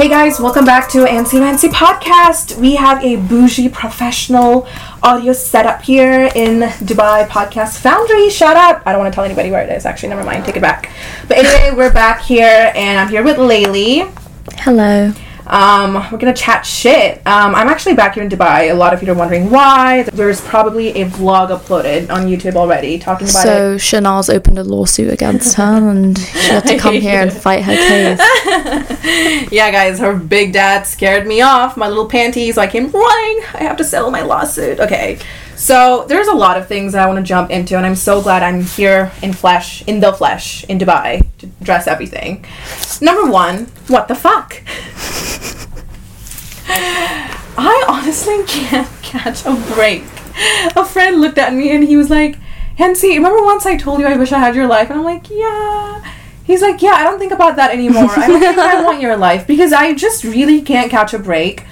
Hey guys, welcome back to Ansi Mancy Podcast. We have a bougie professional audio setup here in Dubai Podcast Foundry. Shout out. I don't want to tell anybody where it is. Actually, never mind. Take it back. But anyway, we're back here and I'm here with Laylee. Hello. Um, we're gonna chat shit. Um, I'm actually back here in Dubai. A lot of you are wondering why. There's probably a vlog uploaded on YouTube already talking about it. So Shanaz opened a lawsuit against her, and she had to come here and fight her case. yeah, guys, her big dad scared me off. My little panties. So I came running. I have to settle my lawsuit. Okay. So there's a lot of things that I want to jump into, and I'm so glad I'm here in flesh, in the flesh, in Dubai to address everything. Number one, what the fuck? I honestly can't catch a break. A friend looked at me and he was like, Hansi, remember once I told you I wish I had your life? And I'm like, yeah. He's like, yeah, I don't think about that anymore. I don't think I want your life because I just really can't catch a break.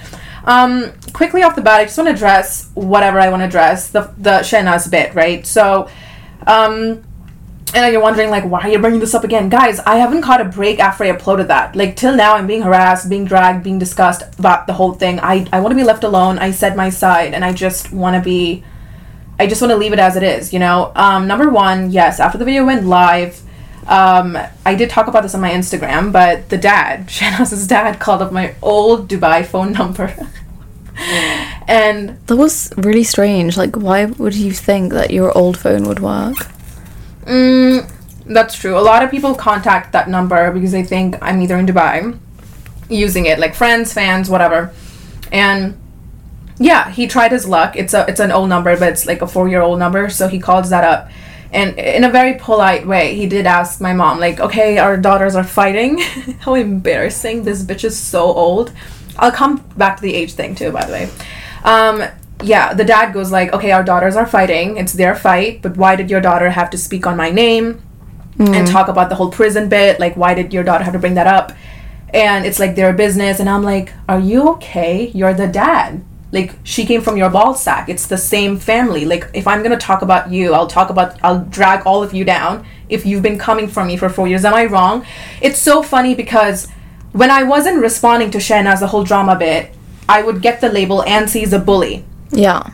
Um, quickly off the bat, I just want to address whatever I want to address the the Shehnaz bit, right? So, um, and you're wondering like, why are you bringing this up again, guys? I haven't caught a break after I uploaded that. Like till now, I'm being harassed, being dragged, being discussed about the whole thing. I I want to be left alone. I said my side, and I just want to be. I just want to leave it as it is, you know. Um, number one, yes, after the video went live. Um, I did talk about this on my Instagram, but the dad, Shahnaz's dad, called up my old Dubai phone number. and That was really strange. Like, why would you think that your old phone would work? Mm, that's true. A lot of people contact that number because they think I'm either in Dubai using it, like friends, fans, whatever. And yeah, he tried his luck. It's a it's an old number, but it's like a four year old number, so he calls that up. And in a very polite way, he did ask my mom, like, okay, our daughters are fighting. How embarrassing. This bitch is so old. I'll come back to the age thing too, by the way. Um, yeah, the dad goes like, okay, our daughters are fighting. It's their fight, but why did your daughter have to speak on my name and hmm. talk about the whole prison bit? Like, why did your daughter have to bring that up? And it's like their business. And I'm like, are you okay? You're the dad. Like, she came from your ball sack. It's the same family. Like, if I'm gonna talk about you, I'll talk about, I'll drag all of you down if you've been coming from me for four years. Am I wrong? It's so funny because when I wasn't responding to Shehnaz, the whole drama bit, I would get the label Ansie's a bully. Yeah.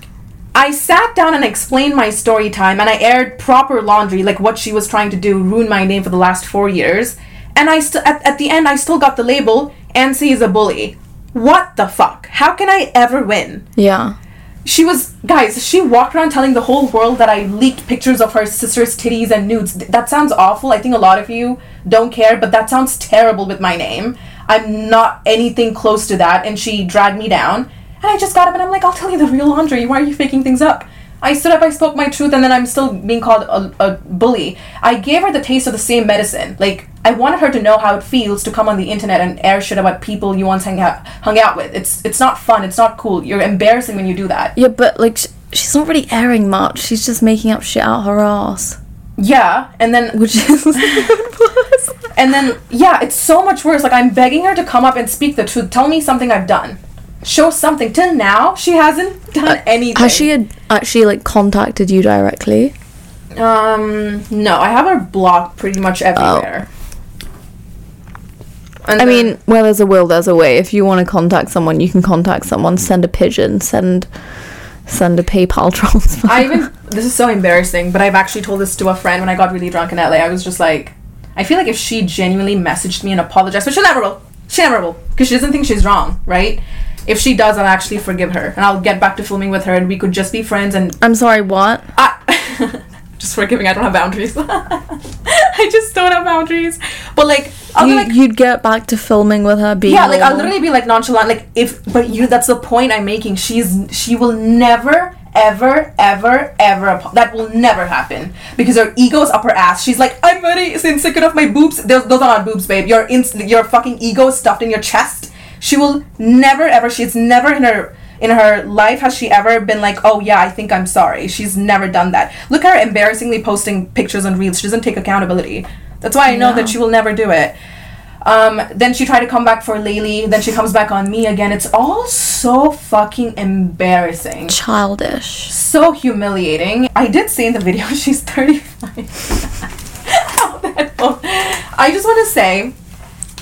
I sat down and explained my story time and I aired proper laundry, like what she was trying to do, ruin my name for the last four years. And I still at, at the end I still got the label, Ansi is a bully. What the fuck? How can I ever win? Yeah. She was guys, she walked around telling the whole world that I leaked pictures of her sister's titties and nudes. That sounds awful. I think a lot of you don't care, but that sounds terrible with my name. I'm not anything close to that, and she dragged me down. And I just got up and I'm like, I'll tell you the real laundry. Why are you faking things up? I stood up, I spoke my truth, and then I'm still being called a, a bully. I gave her the taste of the same medicine. Like, I wanted her to know how it feels to come on the internet and air shit about people you once hung out, hung out with. It's it's not fun. It's not cool. You're embarrassing when you do that. Yeah, but like, sh- she's not really airing much. She's just making up shit out her ass. Yeah, and then Which is and then yeah, it's so much worse. Like I'm begging her to come up and speak the truth. Tell me something I've done. Show something. Till now, she hasn't done anything. Has she had actually like contacted you directly? Um, no, I have her blocked pretty much everywhere. And I then- mean, where there's a will, there's a way. If you want to contact someone, you can contact someone. Send a pigeon. Send send a PayPal transfer. I even this is so embarrassing, but I've actually told this to a friend when I got really drunk in LA. I was just like, I feel like if she genuinely messaged me and apologized, but she never will. She never will, because she doesn't think she's wrong, right? If she does, I'll actually forgive her, and I'll get back to filming with her, and we could just be friends. And I'm sorry, what? I, just forgiving. I don't have boundaries. I just don't have boundaries. But like, I'll be You, like, you'd get back to filming with her being yeah, like I'll literally be like nonchalant, like if, but you, that's the point I'm making. She's, she will never, ever, ever, ever, that will never happen because her ego's up her ass. She's like, I'm very insecure of my boobs. Those, those are not boobs, babe. Your, ins- your fucking ego is stuffed in your chest. She will never, ever, she's never in her, in her life has she ever been like, oh yeah, I think I'm sorry. She's never done that. Look at her embarrassingly posting pictures on reels. She doesn't take accountability. That's why I know that she will never do it. Um, then she tried to come back for Laylee. Then she comes back on me again. It's all so fucking embarrassing. childish. So humiliating. I did say in the video she's 35. I just want to say,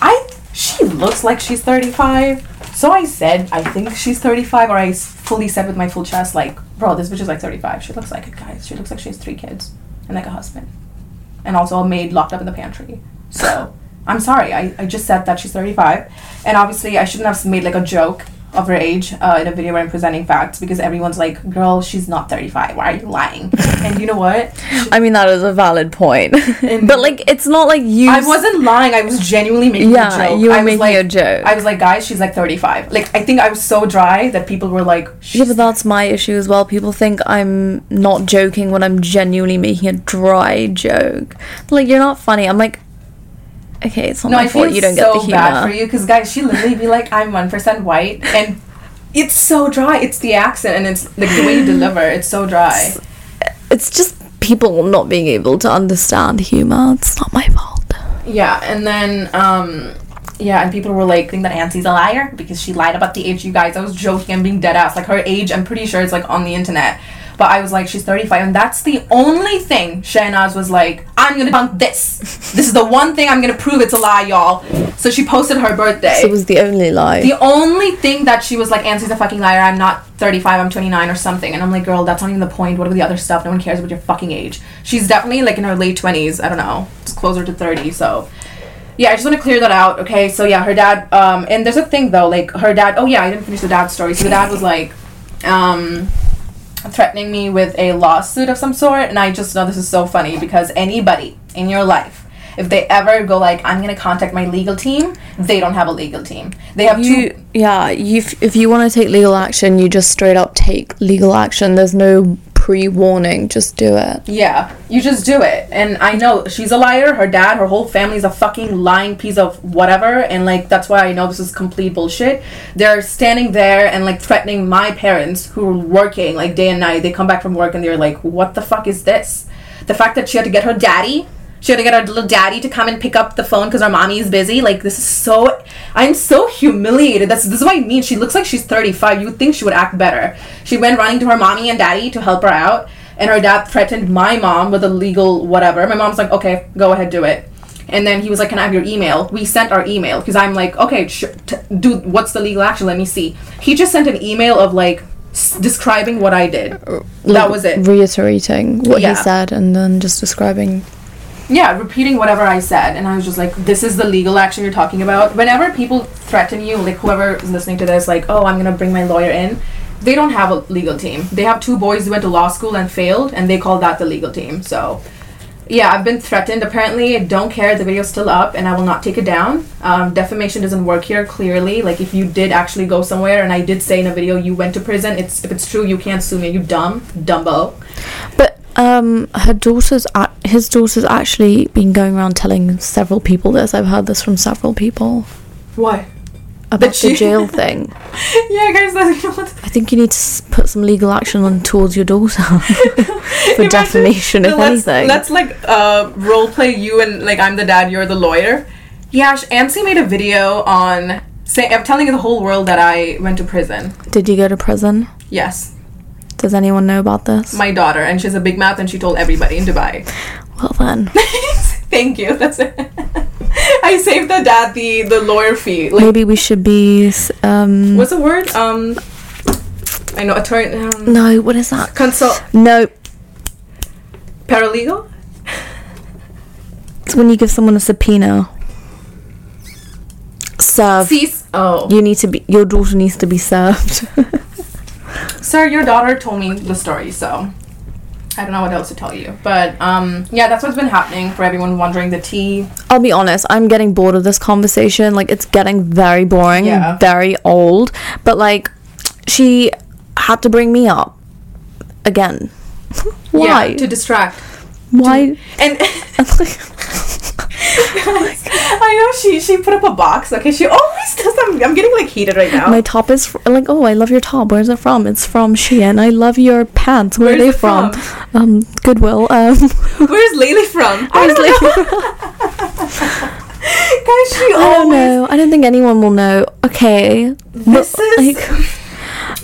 I she looks like she's 35. So I said I think she's 35, or I fully said with my full chest, like, bro, this bitch is like 35. She looks like it, guys. She looks like she has three kids and like a husband, and also a maid locked up in the pantry. So I'm sorry. I, I just said that she's 35, and obviously I shouldn't have made like a joke of her age uh, in a video where I'm presenting facts because everyone's like, girl, she's not 35. Why are you lying? and you know what? I mean, that is a valid point. but, like, it's not like you. I wasn't lying. I was genuinely making Yeah, a joke. you were I was making like, a joke. I was like, guys, she's like 35. Like, I think I was so dry that people were like, Yeah, but that's my issue as well. People think I'm not joking when I'm genuinely making a dry joke. Like, you're not funny. I'm like, okay, it's not no, my I fault you don't so get the humor. bad for you because guys, she literally be like, I'm one percent white, and it's so dry. It's the accent and it's like the way you deliver. It's so dry. It's just people not being able to understand humor. It's not my fault. Yeah, and then um yeah, and people were like, think that Auntie's a liar because she lied about the age. You guys, I was joking and being dead ass. Like her age, I'm pretty sure it's like on the internet. But I was like, she's 35, and that's the only thing Shahnaz was like, I'm gonna debunk this. This is the one thing I'm gonna prove it's a lie, y'all. So she posted her birthday. So it was the only lie. the only thing that she was like, Auntie's a fucking liar. I'm not 35. I'm 29 or something. And I'm like, girl, that's not even the point. What about the other stuff? No one cares about your fucking age. She's definitely like in her late 20s. I don't know. It's closer to 30. So yeah, I just want to clear that out. Okay. So yeah, her dad. Um, and there's a thing though. Like her dad. Oh yeah, I didn't finish the dad story. So the dad was like, um. Threatening me with a lawsuit of some sort, and I just know this is so funny because anybody in your life, if they ever go like, I'm gonna contact my legal team, they don't have a legal team. They have two yeah, you, if you want to take legal action, you just straight up take legal action. There's no pre warning, just do it. Yeah, you just do it. And I know she's a liar. Her dad, her whole family's a fucking lying piece of whatever. And like that's why I know this is complete bullshit. They're standing there and like threatening my parents who are working like day and night. They come back from work and they're like, "What the fuck is this?" The fact that she had to get her daddy. She had to get her little daddy to come and pick up the phone because our mommy is busy. Like this is so, I'm so humiliated. That's this is what I mean. She looks like she's 35. You think she would act better. She went running to her mommy and daddy to help her out, and her dad threatened my mom with a legal whatever. My mom's like, okay, go ahead, do it. And then he was like, "Can I have your email?" We sent our email because I'm like, "Okay, sh- t- dude, what's the legal action? Let me see." He just sent an email of like s- describing what I did. Uh, that was it. Reiterating what Yeah. he said and then just describing. Yeah, repeating whatever I said, and I was just like, "This is the legal action you're talking about." Whenever people threaten you, like whoever is listening to this, like, "Oh, I'm gonna bring my lawyer in," they don't have a legal team. They have two boys who went to law school and failed, and they call that the legal team. So, yeah, I've been threatened. Apparently, don't care. The video's still up, and I will not take it down. Um, defamation doesn't work here. Clearly, like if you did actually go somewhere, and I did say in a video you went to prison, it's if it's true, you can't sue me. You dumb dumbo. But um, her daughter's a- his daughter's actually been going around telling several people this. I've heard this from several people What? about the jail thing. yeah, guys, that's? I think you need to put some legal action on towards your daughter for defamation, if let's, anything. Let's like uh, role play you and like I'm the dad, you're the lawyer. Yeah, Ansi made a video on saying I'm telling the whole world that I went to prison. Did you go to prison? Yes, Does anyone know about this? my daughter, and she has a big mouth, and she told everybody in Dubai. well then, Thank you. That's it. I saved the dad the the lawyer fee. Like, maybe we should be. Um, what's the word? Um, I know attorney. Um, No, what is that? consult No, paralegal. it's when you give someone a subpoena. Serve. Cease. Oh, You need to be. Your daughter needs to be served. sir, your daughter told me the story, so I don't know what else to tell you. But um, yeah, that's what's been happening for everyone wondering. The tea. I'll be honest, I'm getting bored of this conversation. Like, it's getting very boring Yeah. and very old. But, like, she had to bring me up again. Why? Yeah, to distract. Why? And I know she she put up a box. Okay, she always does. I'm, I'm getting like heated right now. My top is fr- like, oh, I love your top. Where's it from? It's from Shein. I love your pants. Where Where's are they from? from? Um, Goodwill. Um, Where's Laylee from? Where's don't Guys, she I don't know. I don't think anyone will know. Okay. This But, is. like,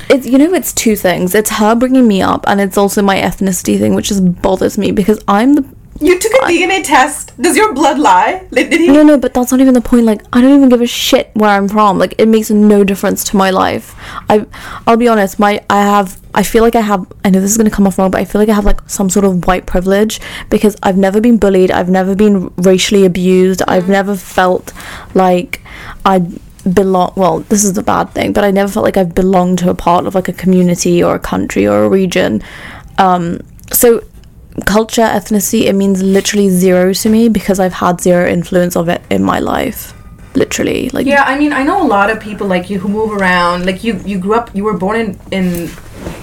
it's you know it's two things. It's her bringing me up, and it's also my ethnicity thing, which just bothers me because I'm the You took a DNA test. Does your blood lie? Like, Did he? no no. But that's not even the point. Like I don't even give a shit where I'm from. Like it makes no difference to my life. I I'll be honest. My I have. I feel like I have. I know this is gonna come off wrong, but I feel like I have like some sort of white privilege because I've never been bullied. I've never been racially abused. I've never felt like I belong well this is the bad thing but i never felt like i've belonged to a part of like a community or a country or a region um so culture ethnicity it means literally zero to me because i've had zero influence of it in my life literally like Yeah, I mean, I know a lot of people like you who move around. Like you, you grew up. You were born in in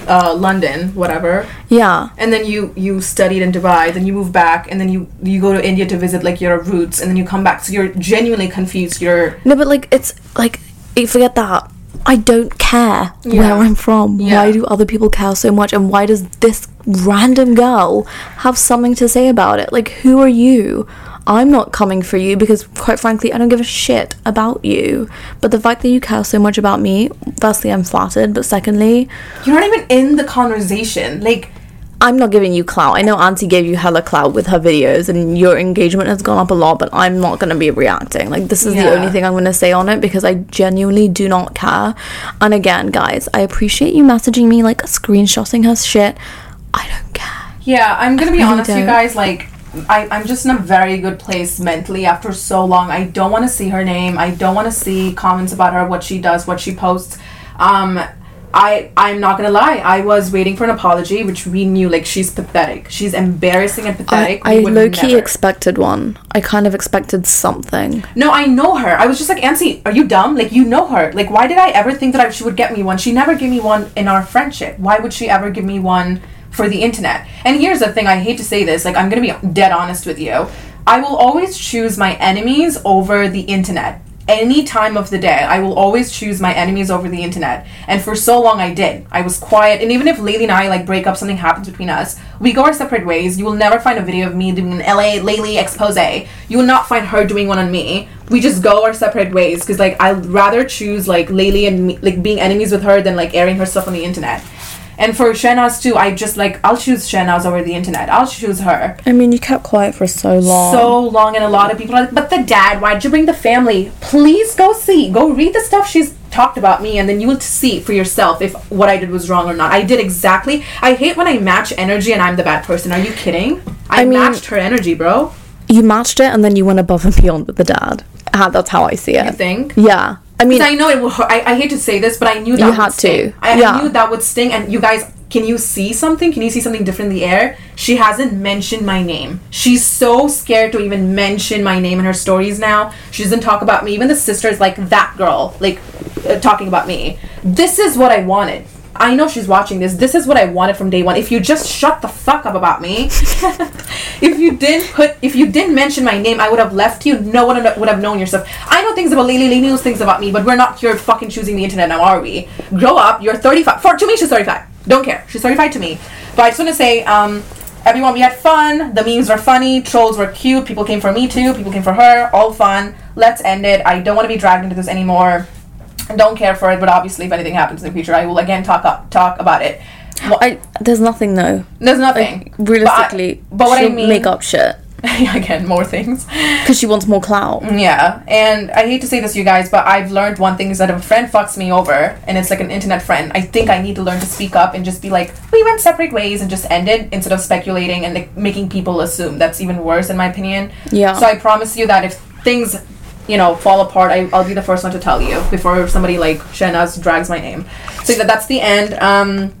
uh, London, whatever, yeah and then you you studied in Dubai. Then you move back, and then you you go to India to visit like your roots, and then you come back. So you're genuinely confused. You're no but like it's like eh, forget that i don't care Yeah. where i'm from Yeah. why do other people care so much and why does this random girl have something to say about it like who are you i'm not coming for you because quite frankly i don't give a shit about you but the fact that you care so much about me firstly i'm flattered but secondly you're not even in the conversation. Like I'm not giving you clout. I know Auntie gave you hella clout with her videos and your engagement has gone up a lot, but I'm not going to be reacting. Like, this is the only thing I'm going to say on it because I genuinely do not care. And again, guys, I appreciate you messaging me, like, screenshotting her shit. I don't care. Yeah, I'm gonna be really honest, you don't. guys. Like, I, I'm just in a very good place mentally after so long. I don't want to see her name. I don't want to see comments about her, what she does, what she posts. Um, I I'm not gonna lie. I was waiting for an apology, which we knew like she's pathetic. She's embarrassing and pathetic. I would low key never- expected one. I kind of expected something. No, I know her. I was just like, Ansi, are you dumb? Like, you know her. Like, why did I ever think that I, she would get me one? She never gave me one in our friendship. Why would she ever give me one for the internet? And here's the thing I hate to say this, like, I'm gonna be dead honest with you. I will always choose my enemies over the internet. Any time of the day, I will always choose my enemies over the internet. And for so long, I did. I was quiet. And even if Laylee and I like break up, something happens between us, we go our separate ways. You will never find a video of me doing an LA Laylee expose. You will not find her doing one on me. We just go our separate ways because like I'd rather choose like Laylee and me, like being enemies with her than like airing her stuff on the internet. And for Shenaz too, I just like I'll choose Shenaz over the internet. I'll choose her I mean, you kept quiet for so long. so long and a lot of people are like but the dad why'd you bring the family please go see go read the stuff she's talked about me and then you will see for yourself if what i did was wrong or not i did exactly i hate when i match energy and i'm the bad person are you kidding i, I mean- matched her energy bro you matched it and then you went above and beyond with the dad. Ah, That's how I see it. you think Yeah. I mean, I know it will hurt. I, I hate to say this, but I knew that You had sting. to. I, I Yeah. knew that would sting. And you guys, can you see something? Can you see something different in the air? She hasn't mentioned my name. She's so scared to even mention my name in her stories now. She doesn't talk about me. Even the sister is like that girl, like uh, talking about me. This is what I wanted. I know she's watching this. This is what I wanted from day one. If you just shut the fuck up about me, if you didn't put, if you didn't mention my name, I would have left you. No one would have known yourself. I know things about Lily. Lily knows things about me, but we're not here fucking choosing the internet now, are we? Grow up. You're 35. For to me, she's 35. Don't care. She's 35 to me. But I just want to say, um, everyone, we had fun. The memes were funny. Trolls were cute. People came for me too. People came for her. All fun. Let's end it. I don't want to be dragged into this anymore. I don't care for it, but obviously, if anything happens in the future, I will again talk up, talk about it. Wha- I there's nothing though. There's nothing. Realistically, but, I, but what I mean, make up shit. again more things. Because she wants more clout. Mm, yeah, and I hate to say this, you guys, but I've learned one thing is that if a friend fucks me over, and it's like an internet friend, I think I need to learn to speak up and just be like, we went separate ways and just end it instead of speculating and like making people assume. That's even worse, in my opinion. Yeah. So I promise you that if things, you know, fall apart, I, I'll be the first one to tell you before somebody like Shenaz drags my name. So that that's the end. Um,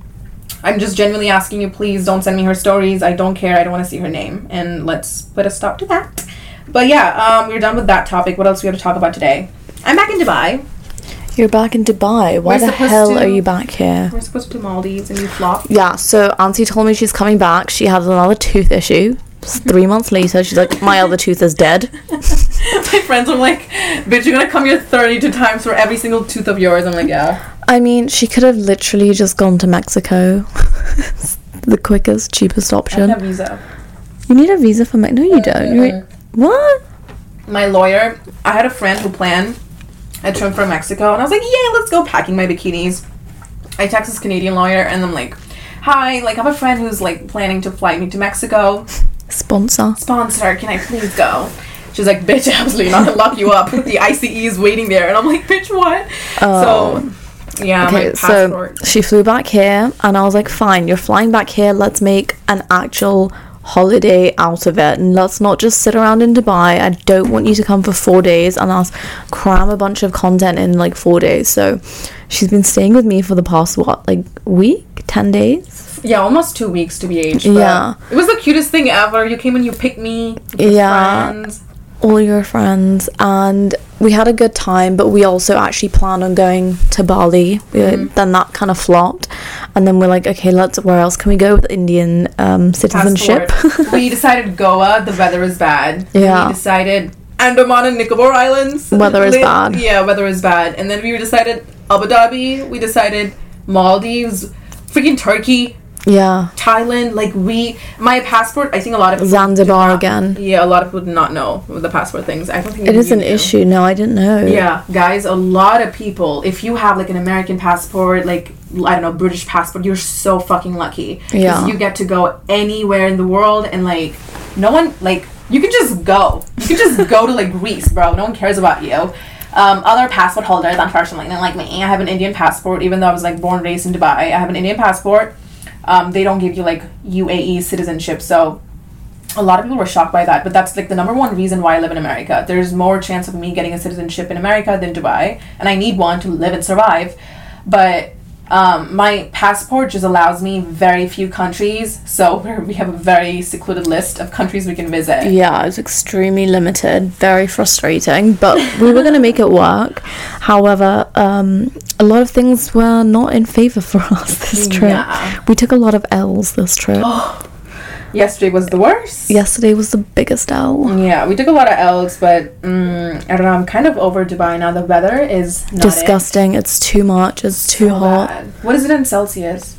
I'm just genuinely asking you, please don't send me her stories. I don't care. I don't want to see her name. And let's put a stop to that. But yeah, um, we're done with that topic. What else we have to talk about today? I'm back in Dubai. You're back in Dubai. Why We're the hell to- are you back here? We're supposed to do Maldives and you flop. Yeah, so Auntie told me she's coming back. She has another tooth issue. Three months later, she's like, my other tooth is dead. My friends are like, bitch, you're gonna come here 32 times for every single tooth of yours. I'm like, yeah. I mean, she could have literally just gone to Mexico. It's the quickest, cheapest I option. have visa. You need a visa for Mexico? No, you don't. You're- what? My lawyer, I had a friend who planned a trip from Mexico, and I was like, yeah, let's go packing my bikinis. I text this Canadian lawyer, and I'm like, hi, like, I have a friend who's like planning to fly me to Mexico. Sponsor. sponsor, can I please go? She's like, bitch, absolutely not gonna lock you up. The ICE is waiting there. And I'm like, bitch, what? Oh. So, yeah, Okay, my so she flew back here, and I was like, fine, you're flying back here. Let's make an actual holiday out of it. And let's not just sit around in Dubai. I don't want you to come for four days and us cram a bunch of content in like four days. So she's been staying with me for the past, what, like week? 10 days? yeah, almost two weeks to be aged. Yeah. It was the cutest thing ever. You came and you picked me. Yeah. friends. All your friends and we had a good time but we also actually planned on going to bali we, Mm-hmm. then that kind of flopped and then we're like okay let's where else can we go with indian um, citizenship we decided Goa, the weather is bad. Yeah. We decided Andaman and Nicobar Islands. Weather is bad. Yeah, weather is bad. And then we decided Abu Dhabi. We decided Maldives. Freaking Turkey. Yeah Thailand, like we, my passport. I think a lot of people Zanzibar not- again. Yeah, a lot of people do not know the passport things. I don't think it is an issue no i didn't know Yeah, guys, a lot of people. If you have like an American passport, like I don't know, British passport, you're so fucking lucky. Yeah. you get to go anywhere in the world, and like no one, like you can just go. You can just go to like Greece, bro. No one cares about you. Um, other passport holders, unfortunately, like me, I have an Indian passport. Even though I was like born and raised in Dubai, I have an Indian passport. Um, they don't give you like UAE citizenship, so a lot of people were shocked by that but that's like the number one reason why i live in america. There's more chance of me getting a citizenship in america than dubai and i need one to live and survive but um, my passport just allows me very few countries so we're, we have a very secluded list of countries we can visit yeah, it's extremely limited, very frustrating, but we were going to make it work. However, um, a lot of things were not in favor for us this trip. Yeah. We took a lot of L's this trip. yesterday was the worst Yesterday was the biggest L. yeah we took a lot of l's but mm, i don't know i'm kind of over dubai now the weather is not Disgusting. It's too much. It's too. So hot. bad. what is it in celsius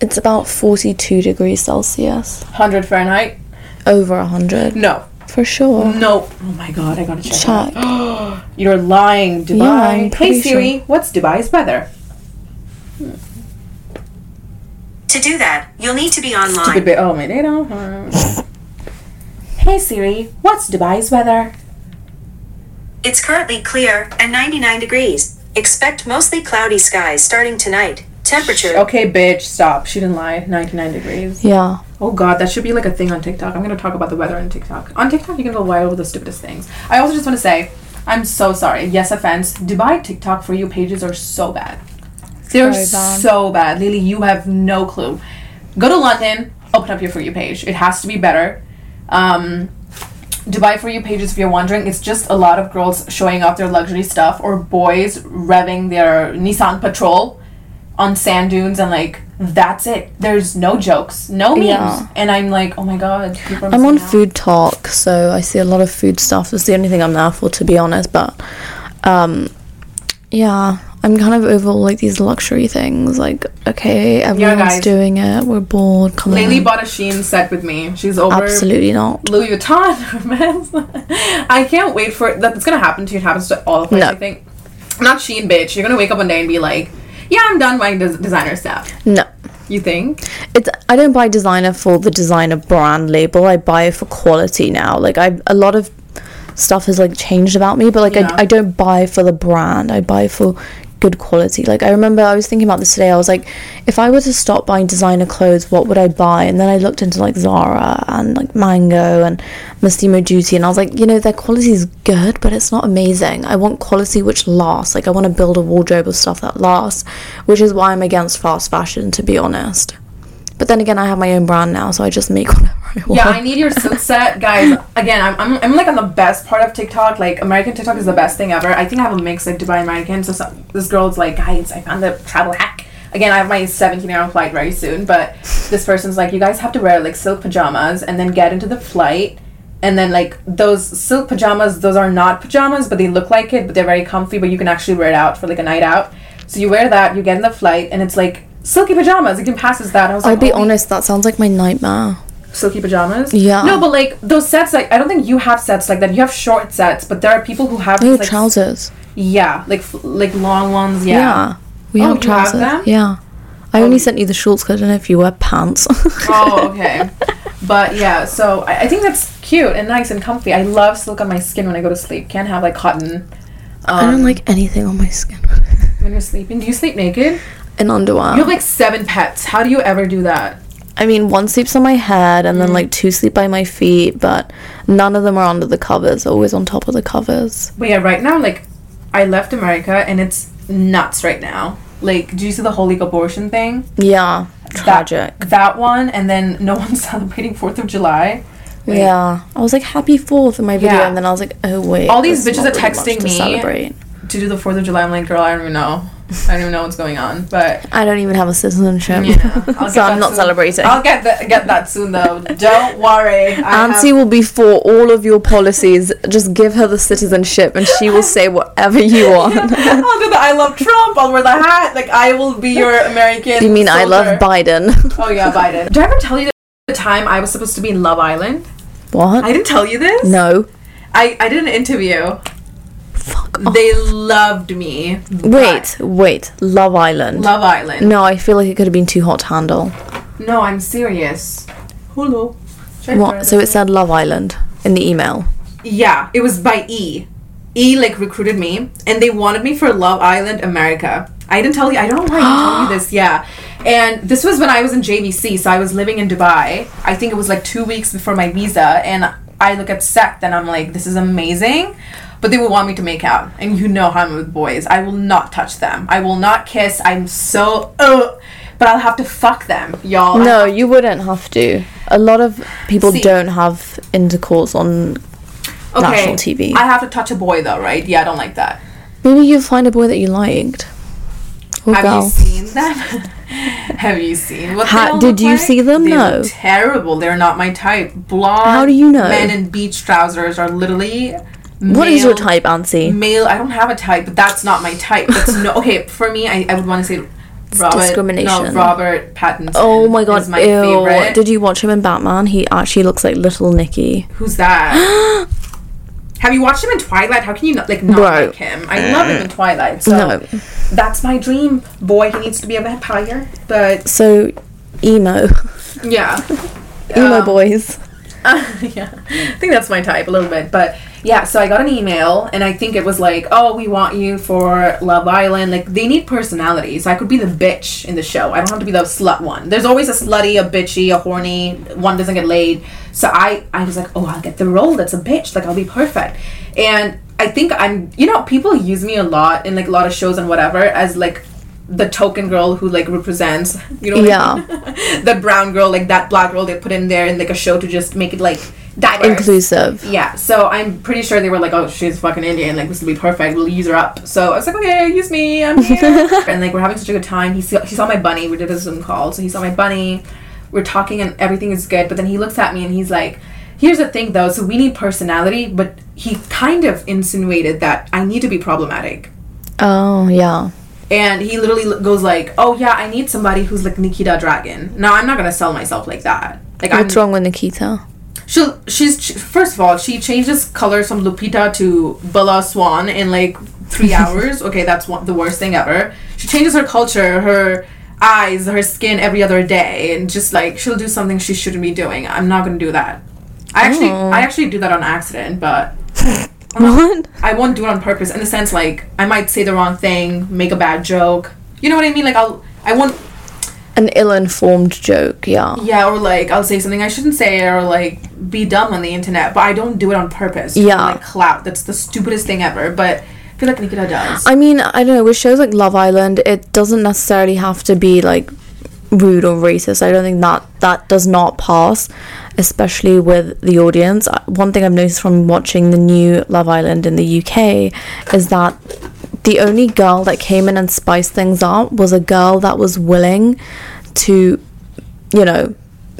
It's about 42 degrees Celsius. 100 fahrenheit Over 100. no For sure. no oh my god i gotta check Check. You're lying, Dubai. Yeah, hey Siri, what's Dubai's weather? To do that, you'll need to be Stupid online. bit. Oh my they don't. hey Siri, what's Dubai's weather? It's currently clear and 99 degrees. Expect mostly cloudy skies starting tonight. Temperature Okay, bitch, stop. She didn't lie. 99 degrees. Yeah. Oh god, that should be like a thing on TikTok. I'm gonna talk about the weather on TikTok. On TikTok, you can go wild with the stupidest things. I also just want to say, I'm so sorry. Yes, offense. Dubai TikTok for you pages are so bad. They're bad. so bad. Lily, you have no clue. Go to London, open up your For You page. It has to be better. Um, Dubai For You pages, if you're wondering, it's just a lot of girls showing off their luxury stuff or boys revving their Nissan Patrol on sand dunes and like that's it. There's no jokes, no memes. Yeah. And I'm like, oh my god. people I'm on out. food talk, so I see a lot of food stuff. That's the only thing I'm there for, to be honest. But, um, yeah, I'm kind of over like these luxury things. Like, okay, everyone's guys. doing it. We're bored. Come Laylee on. bought a Shein set with me. She's over Absolutely not. Louis Vuitton, I can't wait for it. that's gonna happen to you. It happens to all of us, No. I think. Not Shein, bitch. You're gonna wake up one day and be like, "Yeah, I'm done buying des- designer stuff." No. You think? It's I don't buy designer for the designer brand label. I buy it for quality now. Like I a lot of stuff has like changed about me, but like Yeah. I, I don't buy for the brand. I buy for good quality. Like I remember I was thinking about this today. I was like, if I were to stop buying designer clothes, what would I buy? And then I looked into like Zara and like Mango and Massimo Dutti, and I was like, you know, their quality is good, but it's not amazing. I want quality which lasts. Like I want to build a wardrobe of stuff that lasts, which is why I'm against fast fashion, to be honest. But then again, I have my own brand now, so I just make whatever I want. Yeah, I need your silk set, guys. Again, I'm, I'm, I'm like on the best part of TikTok. Like American TikTok is the best thing ever. I think I have a mix like Dubai American. So some, this girl's like, guys, I found the travel hack. Again, I have my 17 hour flight very soon, but this person's like, you guys have to wear like silk pajamas and then get into the flight. And then like those silk pajamas, those are not pajamas, but they look like it, but they're very comfy. But you can actually wear it out for like a night out. So you wear that, you get in the flight, and it's like silky pajamas. It can pass as that. I was I'll like, be oh, honest, that sounds like my nightmare. silky pajamas. Yeah. No, but like those sets, like I don't think you have sets like that. You have short sets, but there are people who have Oh, like, trousers. Yeah, like f- like long ones. Yeah. Yeah. We Oh, have you have trousers. them? Yeah. I only oh. sent you the shorts because I don't know if you wear pants. oh, okay. But yeah, so I, I think that's cute and nice and comfy. I love silk on my skin when I go to sleep. Can't have like cotton I don't um, like anything on my skin. when you're sleeping. Do you sleep naked? In underwear. You have like seven pets. How do you ever do that? I mean, one sleeps on my head and Mm. then like two sleep by my feet, but none of them are under the covers. Always on top of the covers. But yeah, right now, like I left America and it's nuts right now. Like, do you see the whole like abortion thing? Yeah. Tragic. That, that one, and then no one's celebrating Fourth of July. Wait. Yeah. I was like happy fourth in my video, Yeah. and then I was like, oh wait. All these bitches are really texting to me. To do the Fourth of July, I'm like, girl, I don't even know. I don't even know what's going on, but I don't even have a citizenship, yeah, so I'm not soon. celebrating. I'll get that get that soon though. Don't worry. I Auntie have- will be for all of your policies. Just give her the citizenship, and she will say whatever you want. I'll do the I love Trump. I'll wear the hat. Like I will be your American. you mean I love. Biden? Oh yeah, Biden. Did I ever tell you the time I was supposed to be in Love Island? what? I didn't tell you this. no. I I did an interview. Fuck off. They loved me. Wait, wait. Love Island. Love Island. no, I feel like it could have been too hot to handle. No, I'm serious. Hello. Should I turn What? So it said Love Island in the email. Yeah, it was by E. E like recruited me, and they wanted me for Love Island America. I didn't tell you. I don't know why I didn't tell you this. Yeah, and this was when I was in JVC, so I was living in Dubai. I think it was like two weeks before my visa, and I look at Sect and I'm like, this is amazing. But they would want me to make out, and you know how I'm with boys. I will not touch them. I will not kiss. I'm so uh, but I'll have to fuck them, y'all. No, you wouldn't have to. A lot of people See- don't have intercourse on. national TV. I have to touch a boy though, right? Yeah, I don't like that. Maybe you'll find a boy that you liked. Or Have girl. you seen them? Have you seen what Ha- they did you like? see them? They No. terrible. They're not my type. Blonde. How do you know? Men in beach trousers are literally. What is your type, Ansi? Male. I don't have a type, but that's not my type. That's no. Okay, for me, I, I would want to say. Robert, No, discrimination. Robert Pattinson. Oh my god, my ew. favorite. Did you watch him in Batman? He actually looks like little Nicky. Who's that? Have you watched him in Twilight? How can you not like not Bro. like him? I love him in Twilight. So No. that's my dream boy. He needs to be a vampire, but So, emo. yeah. emo Um, boys. yeah, I think that's my type a little bit. But yeah, so I got an email, and I think it was like, "Oh, we want you for Love Island." Like they need personalities. I could be the bitch in the show. I don't have to be the slut one. There's always a slutty, a bitchy, a horny. One doesn't get laid. So I, I was like, "Oh, I'll get the role. That's a bitch. Like I'll be perfect." And I think I'm. You know, people use me a lot in like a lot of shows and whatever as like the token girl who like represents you know I mean? the brown girl like that black girl they put in there in like a show to just make it like diverse Inclusive. yeah so i'm pretty sure they were like oh she's fucking indian like this will be perfect we'll use her up so i was like okay use me i'm here and like we're having such a good time he saw, he saw my bunny we did a zoom call so he saw my bunny we're talking and everything is good but then he looks at me and he's like here's the thing though so we need personality but he kind of insinuated that i need to be problematic Oh, yeah. and he literally goes like, "Oh yeah, I need somebody who's like Nikita Dragun." Now I'm not gonna sell myself like that. Like I'm, What's wrong with Nikita? She she's ch- first of all she changes colors from Lupita to Bella Swan in like three hours. Okay, that's one, the worst thing ever. She changes her culture, her eyes, her skin every other day, and just like she'll do something she shouldn't be doing. I'm not gonna do that. I actually, I oh. actually do that on accident, but What? I won't do it on purpose. In the sense, like I might say the wrong thing, make a bad joke. You know what I mean? Like I'll, I won't, An ill-informed joke, yeah. yeah, or like I'll say something I shouldn't say, or like be dumb on the internet. But I don't do it on purpose. Yeah. like clout. That's the stupidest thing ever. But I feel like Nikita does. I mean, I don't know, with shows like Love Island, it doesn't necessarily have to be like rude or racist. I don't think that that does not pass, especially with the audience. One thing I've noticed from watching the new Love Island in the UK is that the only girl that came in and spiced things up was a girl that was willing to, you know,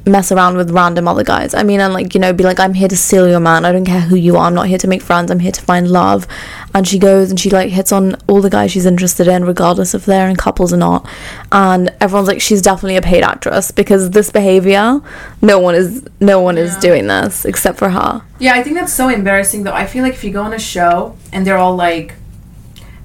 mess around with random other guys. I mean, and like, you know, be like, I'm here to steal your man. I don't care who you are. I'm not here to make friends. I'm here to find love. And she goes and she like hits on all the guys she's interested in, regardless if they're in couples or not. And everyone's like, she's definitely a paid actress because this behavior, no one is, no one is doing this except for her. Yeah, I think that's so embarrassing though. I feel like if you go on a show and they're all like,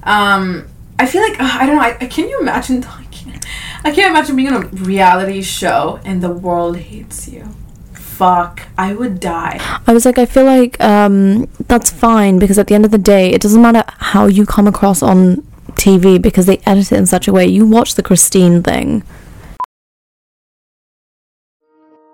um, I feel like uh, I don't know. I, can you imagine? I can't, I can't imagine being on a reality show and the world hates you. Fuck, I would die. I was like, I feel like um, that's fine because at the end of the day, it doesn't matter how you come across on TV because they edit it in such a way. You watch the Christine thing.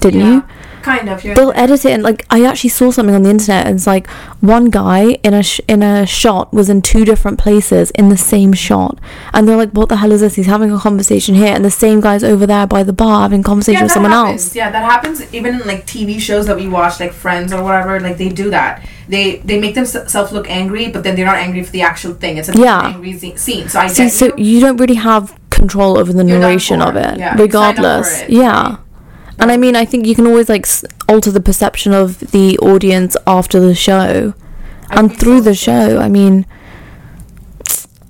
Didn't you? Kind of. They'll edit it and like I actually saw something on the internet and it's like one guy in a sh- in a shot was in two different places in the same shot and they're like what the hell is this he's having a conversation here and the same guy's over there by the bar having a conversation with someone happens. else Yeah, that happens even in like TV shows that we watch, like Friends or whatever. Like they do that. They they make themselves look angry, but then they're not angry for the actual thing. It's a Yeah. angry scene. So I See, so you. you don't really have control over the You're narration of it, Yeah, you signed up for regardless. it. Yeah. And I mean, I think you can always like s- alter the perception of the audience after the show, and through so, the show. I mean,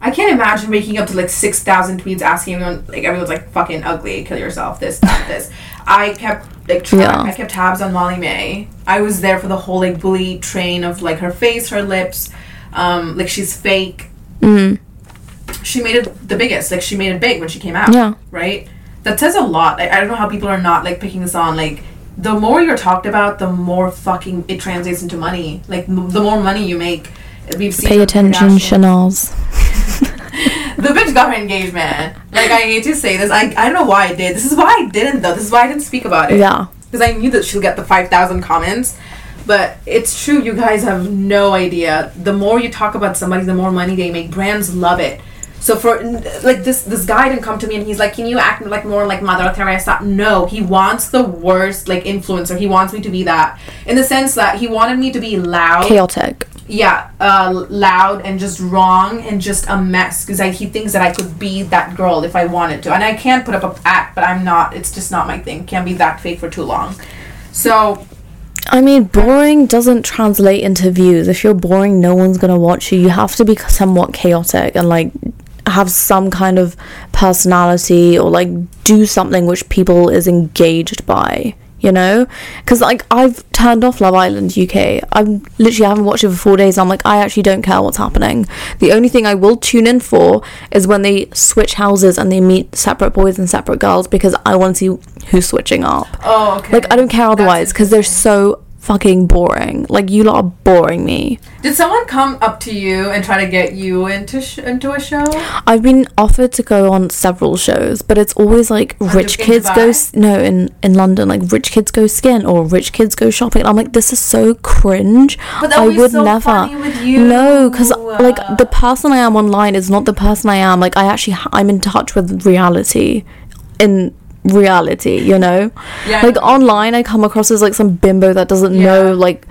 I can't imagine waking up to like six thousand tweets asking everyone, like everyone's like fucking ugly, kill yourself, this, that, this. I kept like track, Yeah. I kept tabs on Molly-Mae. I was there for the whole like bully train of like her face, her lips, um, like she's fake. Mm. She made it the biggest. Like she made it big when she came out. Yeah. Right. That says a lot. Like, I don't know how people are not like picking this on. Like the more you're talked about, the more fucking it translates into money. Like m- the more money you make. We've seen pay attention, Chanel's. the bitch got her engagement. Like I hate to say this, I I don't know why I did. This is why I didn't though. This is why I didn't speak about it. Yeah. Because I knew that she'll get the five thousand comments. But it's true. You guys have no idea. The more you talk about somebody, the more money they make. Brands love it. So for like this this guy didn't come to me and he's like, "Can you act like more like Mother Teresa?" No, he wants the worst like influencer. He wants me to be that in the sense that he wanted me to be loud Chaotic. yeah, uh, loud and just wrong and just a mess because like, he thinks that I could be that girl if I wanted to, and I can put up a act, but I'm not. It's just not my thing. Can't be that fake for too long. So I mean, boring doesn't translate into views. If you're boring, no one's gonna watch you. You have to be somewhat chaotic and like have some kind of personality or like do something which people is engaged by. You know, because like I've turned off Love Island UK. I'm literally haven't watched it for four days. I'm like I actually don't care what's happening. The only thing I will tune in for is when they switch houses and they meet separate boys and separate girls because I want to see who's switching up. oh okay. Like I don't care otherwise because they're so fucking boring. Like you lot are boring me. Did someone come up to you and try to get you into sh- into a show? I've been offered to go on several shows, but it's always like rich kids go s- no in in London like rich kids go skin or rich kids go shopping. I'm like this is so cringe. But that I would so never. funny with you. No, cuz like the person I am online is not the person I am. Like I actually ha- I'm in touch with reality in reality, you know? Yeah. Like online I come across as like some bimbo that doesn't know like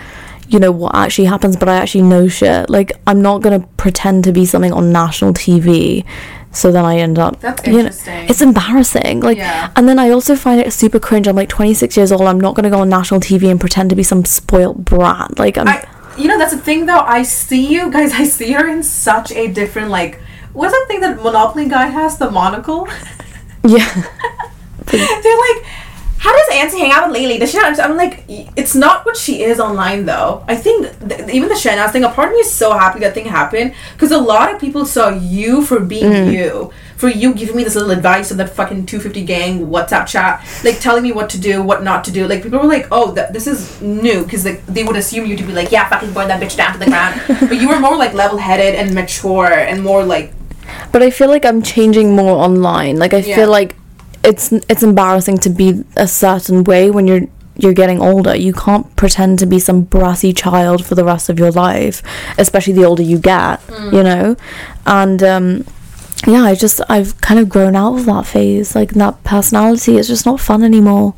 you know what actually happens but I actually know shit. Like I'm not going to pretend to be something on national TV so then I end up That's you know, interesting. it's embarrassing. Like Yeah. and then I also find it super cringe. I'm like 26 years old. I'm not going to go on national TV and pretend to be some spoilt brat. Like I'm I, you know, that's the thing though. I see you guys. I see her in such a different like. What's that thing that Monopoly guy has? The monocle. yeah. They're like, how does Nancy hang out with Lily? Does she not? I'm like, it's not what she is online though. I think th- even the Shanaz thing. A part of me is so happy that thing happened because a lot of people saw you for being mm-hmm. you, for you giving me this little advice on that fucking 250 gang WhatsApp chat, like telling me what to do, what not to do. Like people were like, oh, th- this is new because like they would assume you to be like, yeah, fucking burn that bitch down to the ground. but you were more like level-headed and mature and more like But I feel like I'm changing more online. Like I Yeah. feel like it's it's embarrassing to be a certain way when you're you're getting older. You can't pretend to be some brassy child for the rest of your life, especially the older you get, you know? And um yeah, I just I've kind of grown out of that phase. Like that personality is just not fun anymore.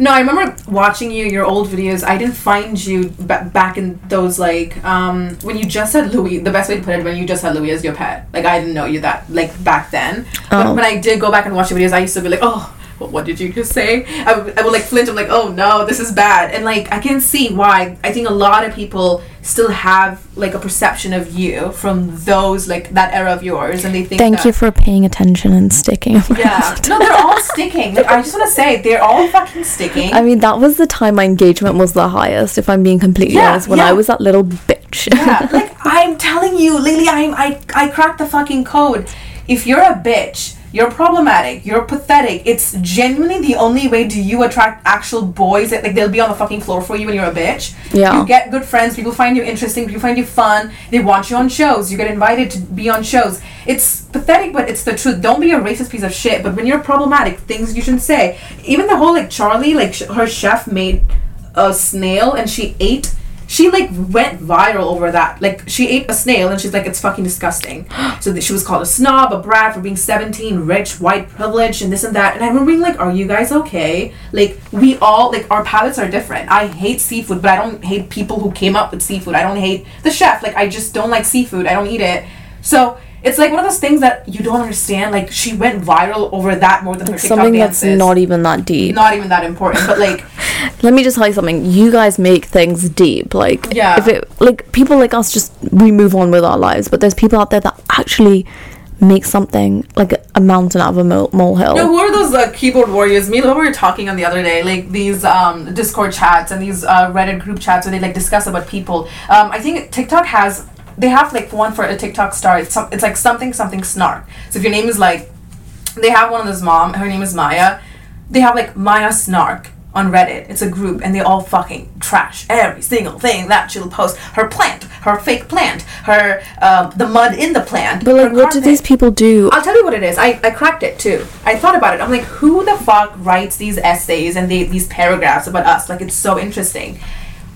No, I remember watching you your old videos. I didn't find you ba- back in those like um when you just had Louis. The best way to put it when you just had Louis as your pet. Like I didn't know you that like back then. But Oh. when I did go back and watch the videos, I used to be like, oh. What, what did you just say? I would, I would like flinch. I'm like, oh no, this is bad. And like, I can see why. I think a lot of people still have like a perception of you from those like that era of yours, and they think. Thank that, you for paying attention and sticking. Yeah. No, they're all sticking. Like, I just want to say, they're all fucking sticking. I mean, that was the time my engagement was the highest, if I'm being completely Yeah, honest, when yeah. I was that little bitch. Yeah, like I'm telling you, Lily, I'm I I cracked the fucking code. If you're a bitch, you're problematic, you're pathetic. It's genuinely the only way do you attract actual boys that like they'll be on the fucking floor for you when you're a bitch. Yeah. You get good friends, people find you interesting, people find you fun, they want you on shows, you get invited to be on shows. It's pathetic, but it's the truth. Don't be a racist piece of shit. But when you're problematic, things you shouldn't say. Even the whole like Charlie, like sh- her chef made a snail and she ate she like went viral over that. Like she ate a snail and she's like it's fucking disgusting. So that she was called a snob a brat for being 17 rich white privileged and this and that. And i remember being like are you guys okay? Like we all like our palates are different. I hate seafood but i don't hate people who came up with seafood. I don't hate the chef. Like i just don't like seafood. I don't eat it. So it's like one of those things that you don't understand like she went viral over that more than her TikTok Something that's dances. not even that deep. not even that important but like Let me just tell you something. You guys make things deep. Like, Yeah. if it, like, people like us just, we move on with our lives, but there's people out there that actually make something like a, a mountain out of a mole, molehill. No, who are those uh, keyboard warriors? Me and Lola were talking on the other day, like these um, Discord chats and these uh, Reddit group chats where they like discuss about people. Um, I think TikTok has they have like one for a TikTok star. It's some, it's like something something snark. So if your name is like, they have one of those mom. Her name is Maya. They have like Maya Snark on Reddit. It's a group, and they all fucking trash every single thing that she'll post. Her plant, her fake plant, her um, the mud in the plant. but, like, what do these people do? I'll tell you what it is. I, I cracked it too. I thought about it. I'm like, who the fuck writes these essays and they, these paragraphs about us? Like, it's so interesting.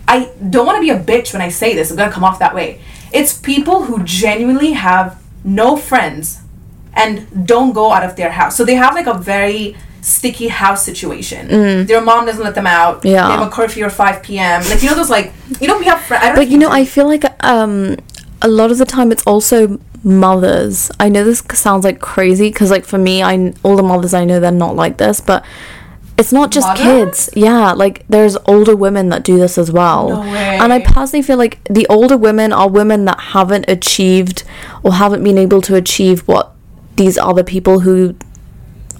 I don't want to be a bitch when I say this. I'm going to come off that way. It's people who genuinely have no friends and don't go out of their house. So they have like a very sticky house situation. Their mom doesn't let them out. Mm. Yeah. They have a curfew at 5 p.m. Like, you know, those like, you know, we have friends. But you know, I feel like um, a lot of the time it's also mothers. I know this sounds like crazy because, like, for me, I all the mothers I know they're not like this, but it's not just kids. Yeah, like there's older women that do this as well. No. And I personally feel like the older women are women that haven't achieved or haven't been able to achieve what these other people who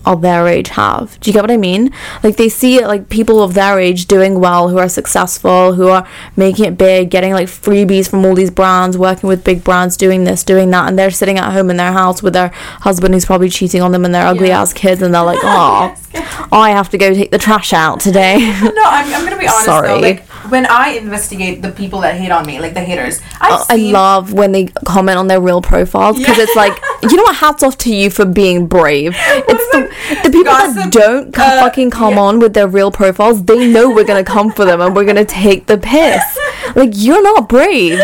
of their age have. Do you get what I mean? Like they see like people of their age doing well, who are successful, who are making it big, getting like freebies from all these brands, working with big brands, doing this, doing that, and they're sitting at home in their house with their husband who's probably cheating on them and their ugly ass kids, and they're like, oh, I have to go take the trash out today. no, I'm, I'm gonna be honest Sorry. though. Like when I investigate the people that hate on me, like the haters, Oh, I love when they comment on their real profiles because it's like, you know what? Hats off to you for being brave. It's the, the people that don't uh, fucking come on with their real profiles. They know we're gonna come for them and we're gonna take the piss. Like you're not brave,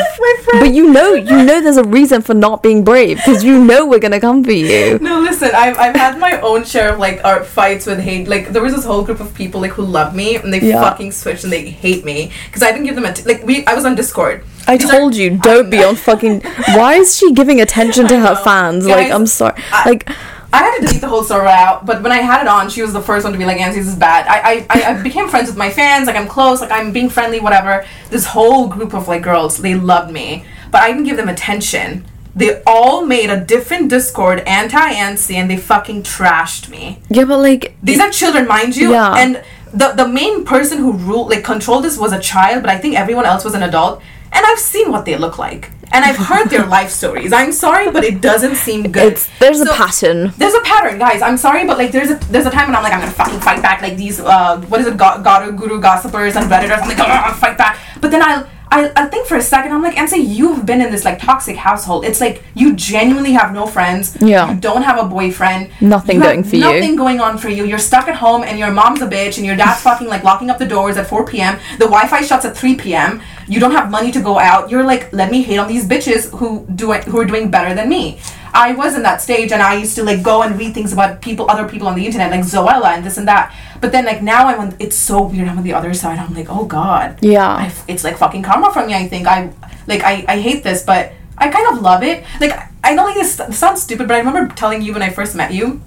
but you know you know there's a reason for not being brave because you know we're gonna come for you. No, listen, I've, I've had my own share of like art fights with hate. Like there was this whole group of people like who love me and they Yeah. fucking switched and they hate me because I didn't give them a t- like we. I was on Discord. I told you, don't be on fucking. Why is she giving attention to her fans? Like I'm sorry. I- Like I had to delete the whole story out, but when I had it on, she was the first one to be like, "Nancy, this is bad." I, I, I, became friends with my fans. Like I'm close. Like I'm being friendly. Whatever. This whole group of like girls, they loved me, but I didn't give them attention. They all made a different Discord anti-Ansi, and they fucking trashed me. yeah, but like These are children, mind you. Yeah. And the the main person who ruled, like controlled this, was a child, but I think everyone else was an adult. And I've seen what they look like, and I've heard their life stories. I'm sorry, but it doesn't seem good. it's there's a pattern. there's a pattern, guys. I'm sorry, but like there's a there's a time when I'm like I'm gonna fucking fight back like these uh what is it God, God Guru gossipers and redditors. I'm like I'll fight back, but then I'll. I, I think for a second I'm like, and say you've been in this like toxic household. It's like you genuinely have no friends. Yeah. You don't have a boyfriend. Nothing going for you. Nothing going on for you. You're stuck at home and your mom's a bitch and your dad's fucking like locking up the doors at 4 p.m. The Wi-Fi shuts at 3 p.m. You don't have money to go out. You're like, let me hate on these bitches who do it, who are doing better than me. I was in that stage and I used to like go and read things about people, other people on the internet, like Zoella and this and that. But then like now I'm on, it's so weird. I'm on the other side. I'm like, oh god. Yeah. I, it's like fucking karma from me. I think I like I I hate this, but I kind of love it. Like I know like this, sounds stupid, but I remember telling you when I first met you.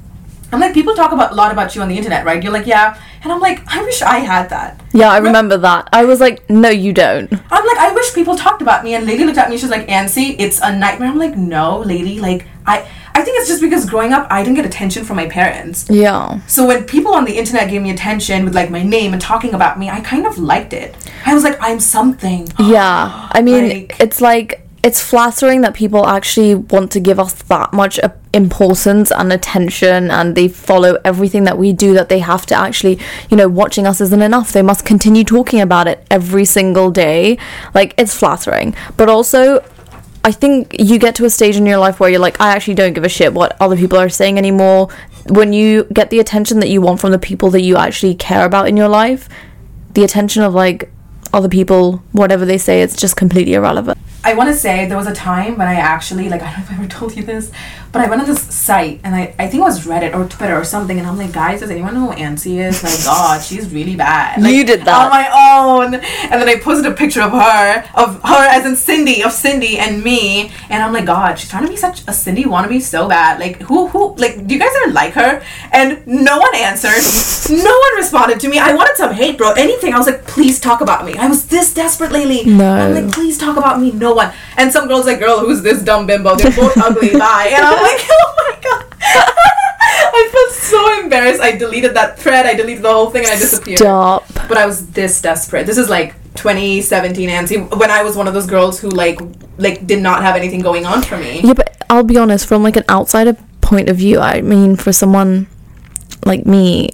I'm like people talk about a lot about you on the internet, right? You're like, yeah, and I'm like, I wish I had that. Yeah, I remember that. I was like, no, you don't. I'm like, I wish people talked about me. And lady looked at me. She's like, Ansi, it's a nightmare. I'm like, no, lady. Like, I, I think it's just because growing up, I didn't get attention from my parents. Yeah. So when people on the internet gave me attention with like my name and talking about me, I kind of liked it. I was like, I'm something. Yeah. I mean, Like- it's like it's flattering that people actually want to give us that much importance and attention and they follow everything that we do that they have to actually, you know, watching us isn't enough. They must continue talking about it every single day. Like it's flattering. But also I think you get to a stage in your life where you're like, I actually don't give a shit what other people are saying anymore. When you get the attention that you want from the people that you actually care about in your life, the attention of like other people, whatever they say, it's just completely irrelevant. I want to say there was a time when I actually like I don't know if I ever told you this, but I went on this site and I, I think it was Reddit or Twitter or something, and I'm like, guys, does anyone know who Ansi is? Like, God, oh, she's really bad. Like, You did that. on my own, and then I posted a picture of her, of her as in Cindy, of Cindy and me, and I'm like, God, she's trying to be such a Cindy wannabe so bad. Like, who who like do you guys ever like her? And no one answered, no one responded to me. I wanted some hate, bro. Anything. I was like, please talk about me. I was this desperate lately. No. I'm like, please talk about me. No one. And some girls like, girl, who's this dumb bimbo? They're both ugly. Bye. And I'm like, oh my god. I felt so embarrassed. I deleted that thread. I deleted the whole thing and I disappeared. Stop. But I was this desperate. This is like 2017 Nancy when I was one of those girls who like like did not have anything going on for me. Yeah, but I'll be honest, from like an outsider point of view, I mean, for someone like me,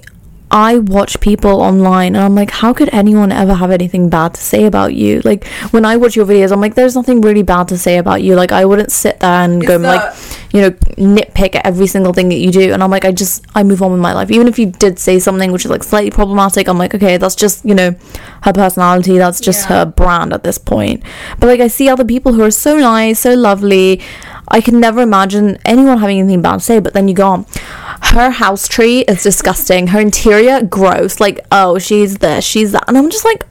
I watch people online and I'm like, how could anyone ever have anything bad to say about you? Like, when I watch your videos, I'm like, there's nothing really bad to say about you. Like, I wouldn't sit there and go, It's like, you know, nitpick at every single thing that you do. And I'm like, I just, I move on with my life. Even if you did say something which is like slightly problematic, I'm like, okay, that's just, you know, her personality. That's just Yeah. her brand at this point. But like, I see other people who are so nice, so lovely. I can never imagine anyone having anything bad to say. But then you go on, her house tree is disgusting. Her interior, gross. Like, oh, she's this, she's that. And I'm just like,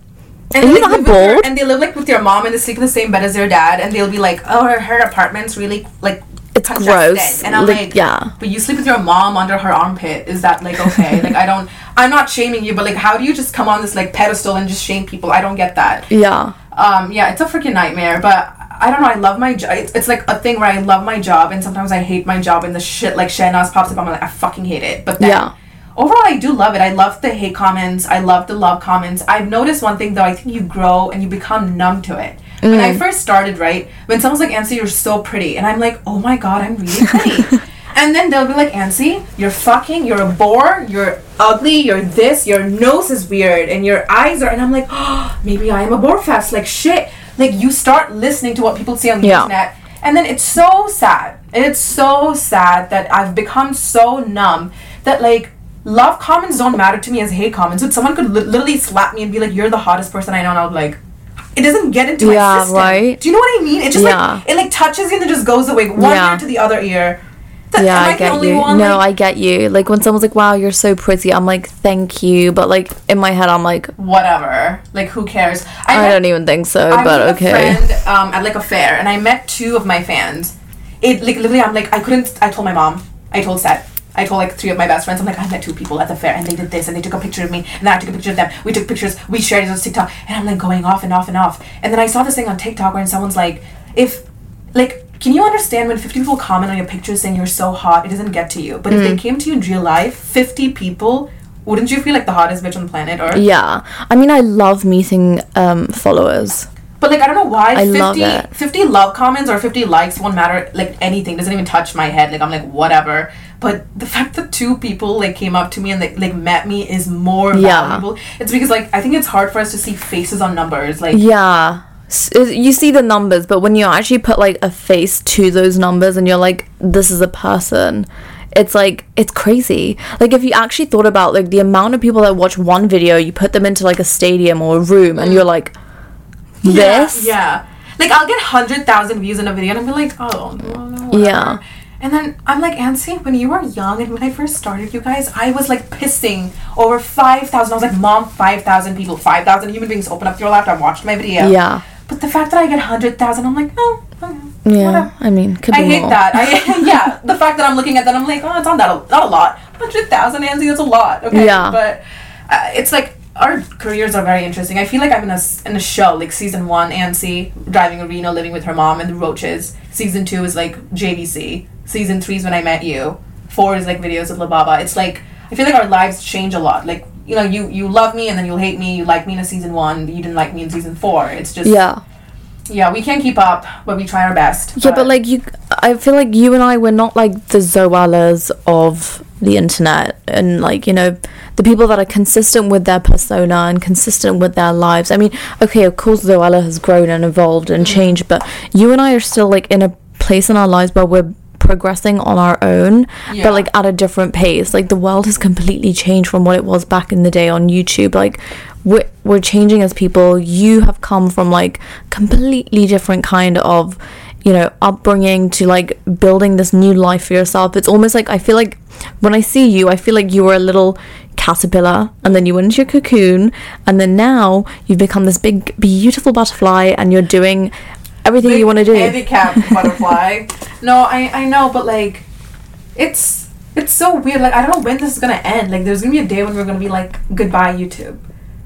And are they, you not live your- bored? and they live like with your mom and they sleep in the same bed as their dad and they'll be like, Oh her, her apartment's really like It's gross. And I'm Like, like, yeah. But you sleep with your mom under her armpit. Is that like okay? like I don't I'm not shaming you, but like how do you just come on this like pedestal and just shame people? I don't get that. yeah. Um, yeah, it's a freaking nightmare. But I don't know. I love my job. It's, it's like a thing where I love my job, and sometimes I hate my job, and the shit like Shahnaz pops up. I'm like, I fucking hate it. But then, Yeah. overall, I do love it. I love the hate comments. I love the love comments. I've noticed one thing though. I think you grow and you become numb to it. When I first started, right, when someone's like, "Ansi, you're so pretty," and I'm like, "Oh my god, I'm really pretty." And then they'll be like, Ansi, you're fucking, you're a bore, you're ugly, you're this, your nose is weird, and your eyes are. And I'm like, oh, maybe I am a bore fest. Like, shit. Like, you start listening to what people say on the Yeah. internet. And then it's so sad. And it's so sad that I've become so numb that, like, love comments don't matter to me as hate comments. But someone could li- literally slap me and be like, you're the hottest person I know. And I'll be like, it doesn't get into my Yeah, system. right. Do you know what I mean? It just Yeah. like it like touches you and then just goes away one Yeah. ear to the other ear. Yeah, I the get you. one, no, like, I get you. Like when someone's like, "Wow, you're so pretty," I'm like, "Thank you," but like in my head, I'm like, whatever. Like who cares? I, met- don't even think so. I but okay. a friend um, at like a fair, and I met two of my fans. It like literally, I'm like, I couldn't. I told my mom. I told Seth. I told like three of my best friends. I'm like, I met two people at the fair, and they did this, and they took a picture of me, and then I took a picture of them. We took pictures. We shared it on TikTok, and I'm like going off and off and off. And then I saw this thing on TikTok where someone's like, if like. Can you understand when 50 people comment on your picture saying you're so hot, it doesn't get to you? But if they Mm. came to you in real life, 50 people, wouldn't you feel like the hottest bitch on the planet? Or Yeah, I mean, I love meeting um followers. But like I don't know why I 50, love 50 love comments or 50 likes won't matter like anything doesn't even touch my head like I'm like whatever but the fact that two people like came up to me and like, like met me is more Yeah. valuable it's because like I think it's hard for us to see faces on numbers like Yeah. You see the numbers, but when you actually put like a face to those numbers and you're like, this is a person, it's like, it's crazy. Like, if you actually thought about like the amount of people that watch one video, you put them into like a stadium or a room and you're like, this? yeah, yeah like I'll get 100,000 views in a video and I'll be like oh no, no, Yeah. And then I'm like, Ansi, when you were young and when I first started, you guys, I was like pissing over 5,000. I was like, Mom, 5,000 people, 5,000 human beings open up your laptop, watched my video. Yeah. But the fact that I get 100,000, I'm like, oh, okay. Yeah. I mean, could be I hate more. that. I yeah, the fact that I'm looking at that, I'm like, oh, it's not that a, not a lot. Hundred thousand, Anzi, that's a lot. Okay, Yeah. but uh, it's like our careers are very interesting. I feel like I'm in a in a show like season one, Ansi driving a Reno, living with her mom and the Roaches. Season two is like JVC. Season three is when I met you. Four is like videos of La Baba. It's like I feel like our lives change a lot. Like you know, you you love me and then you'll hate me. You like me in a season one, you didn't like me in season four. It's just Yeah. yeah. We can't keep up, but we try our best. Yeah, but like you, I feel like you and I were not like the Zoellas of the internet, and like you know, the people that are consistent with their persona and consistent with their lives. I mean, okay, of course, Zoella has grown and evolved and mm-hmm. changed, but you and I are still like in a place in our lives where we're progressing on our own Yeah. but like at a different pace. Like the world has completely changed from what it was back in the day on youtube. Like we're, we're changing as people. You have come from like completely different kind of you know upbringing to like building this new life for yourself. It's almost like i feel like when i see you i feel like you were a little caterpillar and then you went into your cocoon and then now you've become this big beautiful butterfly and you're doing everything you want to do handicap butterfly. No, I I know, but like, it's it's so weird. Like I don't know when this is gonna end. Like there's gonna be a day when we're gonna be like goodbye YouTube.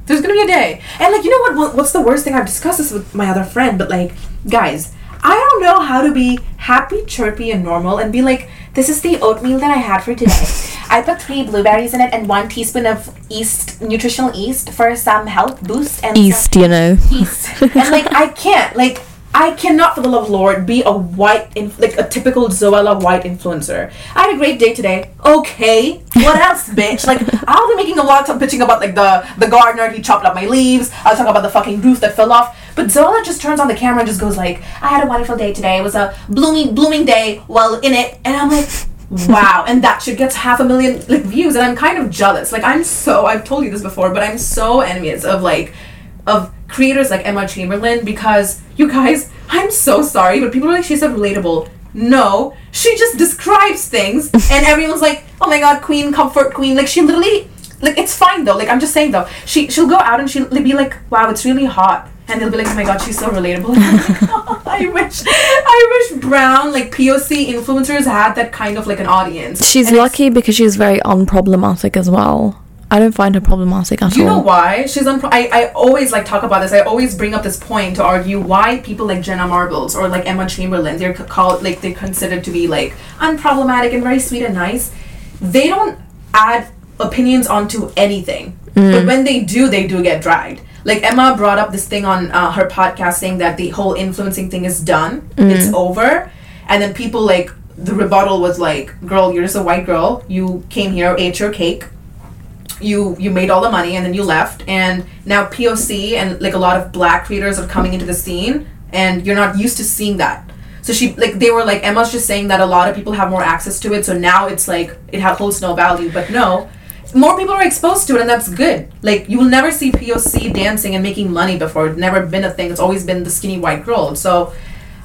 There's gonna be a day, and like you know what? what what's the worst thing? I've discussed this with my other friend, but like guys, I don't know how to be happy, chirpy, and normal, and be like, this is the oatmeal that I had for today. I put three blueberries in it and one teaspoon of yeast, nutritional yeast for some health boost and east you know East. and like I can't like I cannot for the love of Lord be a white in, like a typical Zoella white influencer. I had a great day today. Okay. What else, bitch? Like I'll be making a lot of bitching about like the the gardener, he chopped up my leaves. I'll talk about the fucking roof that fell off. But Zoella just turns on the camera and just goes like, I had a wonderful day today. It was a blooming blooming day while in it and I'm like wow and that shit gets half a million like views and i'm kind of jealous like i'm so i've told you this before but i'm so envious of like of creators like Emma Chamberlain because you guys, I'm so sorry, but people are like, she's so relatable. No, she just describes things, and everyone's like, oh my god, queen, comfort queen. Like she literally, like it's fine though. Like I'm just saying though, she she'll go out and she'll be like, wow, it's really hot. And they'll be like, oh my god, she's so relatable. I wish, I wish brown like POC influencers had that kind of like an audience. She's And lucky because she's very unproblematic as well. I don't find her problematic at all. You know all. why she's unpro- I I always like talk about this. I always bring up this point to argue why people like Jenna Marbles or like Emma Chamberlain they're called like they're considered to be like unproblematic and very sweet and nice. They don't add opinions onto anything, but when they do, they do get dragged. Like Emma brought up this thing on uh, her podcast saying that the whole influencing thing is done, it's over, and then people like the rebuttal was like, "Girl, you're just a white girl. You came here, ate your cake, you you made all the money, and then you left. And now POC and like a lot of black creators are coming into the scene, and you're not used to seeing that." So she like they were like Emma's just saying that a lot of people have more access to it, so now it's like it holds no value. But no, more people are exposed to it, and that's good. Like you will never see POC dancing and making money before. It's never been a thing. It's always been the skinny white girl. So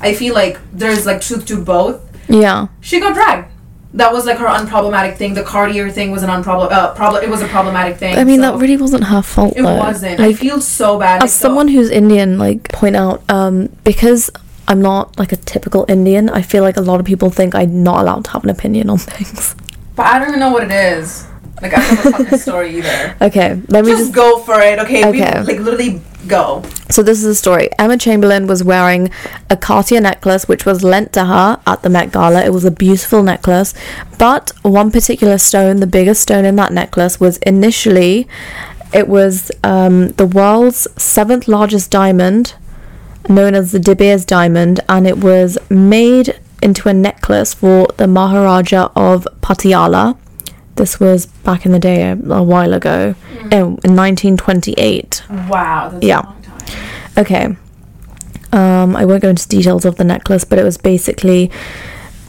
I feel like there's like truth to both. Yeah. She got dragged. That was like her unproblematic thing. The Cartier thing was an unproblem. Uh, problem. It was a problematic thing. I mean, so- that really wasn't her fault. It though. wasn't. I feel so bad. as Like, so- someone who's Indian, like point out, um, because I'm not like a typical Indian, I feel like a lot of people think I'm not allowed to have an opinion on things. but I don't even know what it is. Like I don't know the fucking story either. Okay, let me Just, just go for it, okay? We, Okay. like literally go. So this is the story. Emma Chamberlain was wearing a Cartier necklace which was lent to her at the Met Gala. It was a beautiful necklace, but one particular stone, the biggest stone in that necklace, was initially it was um, the world's seventh largest diamond, known as the De Beers diamond, and it was made into a necklace for the Maharaja of Patiala. This was back in the day, a, a while ago, in, in 1928. Wow. That's Yeah. A long time. Okay. Um, I won't go into details of the necklace, but it was basically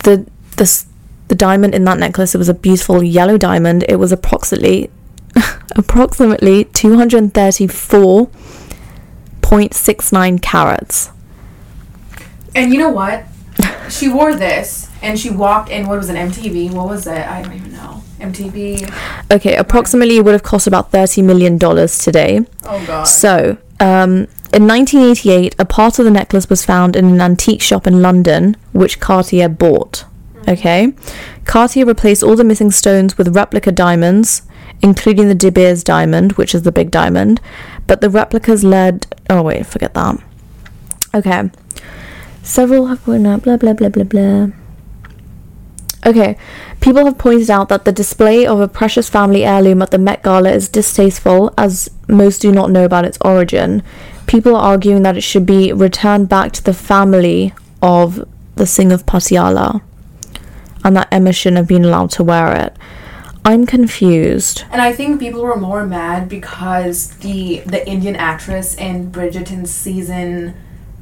the the the diamond in that necklace. It was a beautiful yellow diamond. It was approximately approximately two hundred thirty four point six nine carats. And you know what? she wore this and she walked in. What was an MTV. What was it? I don't even know. MTV. Okay, approximately it would have cost about thirty million dollars today. Oh god. So, um, in 1988, a part of the necklace was found in an antique shop in London, which Cartier bought. Okay, Cartier replaced all the missing stones with replica diamonds, including the De Beers diamond, which is the big diamond. But the replicas led. Oh wait, forget that. Okay, several have been. Blah blah blah blah blah. Okay, people have pointed out that the display of a precious family heirloom at the Met Gala is distasteful, as most do not know about its origin. People are arguing that it should be returned back to the family of the Singh of Patiala, and that Emma shouldn't have been allowed to wear it. I'm confused. And I think people were more mad because the the Indian actress in Bridgerton season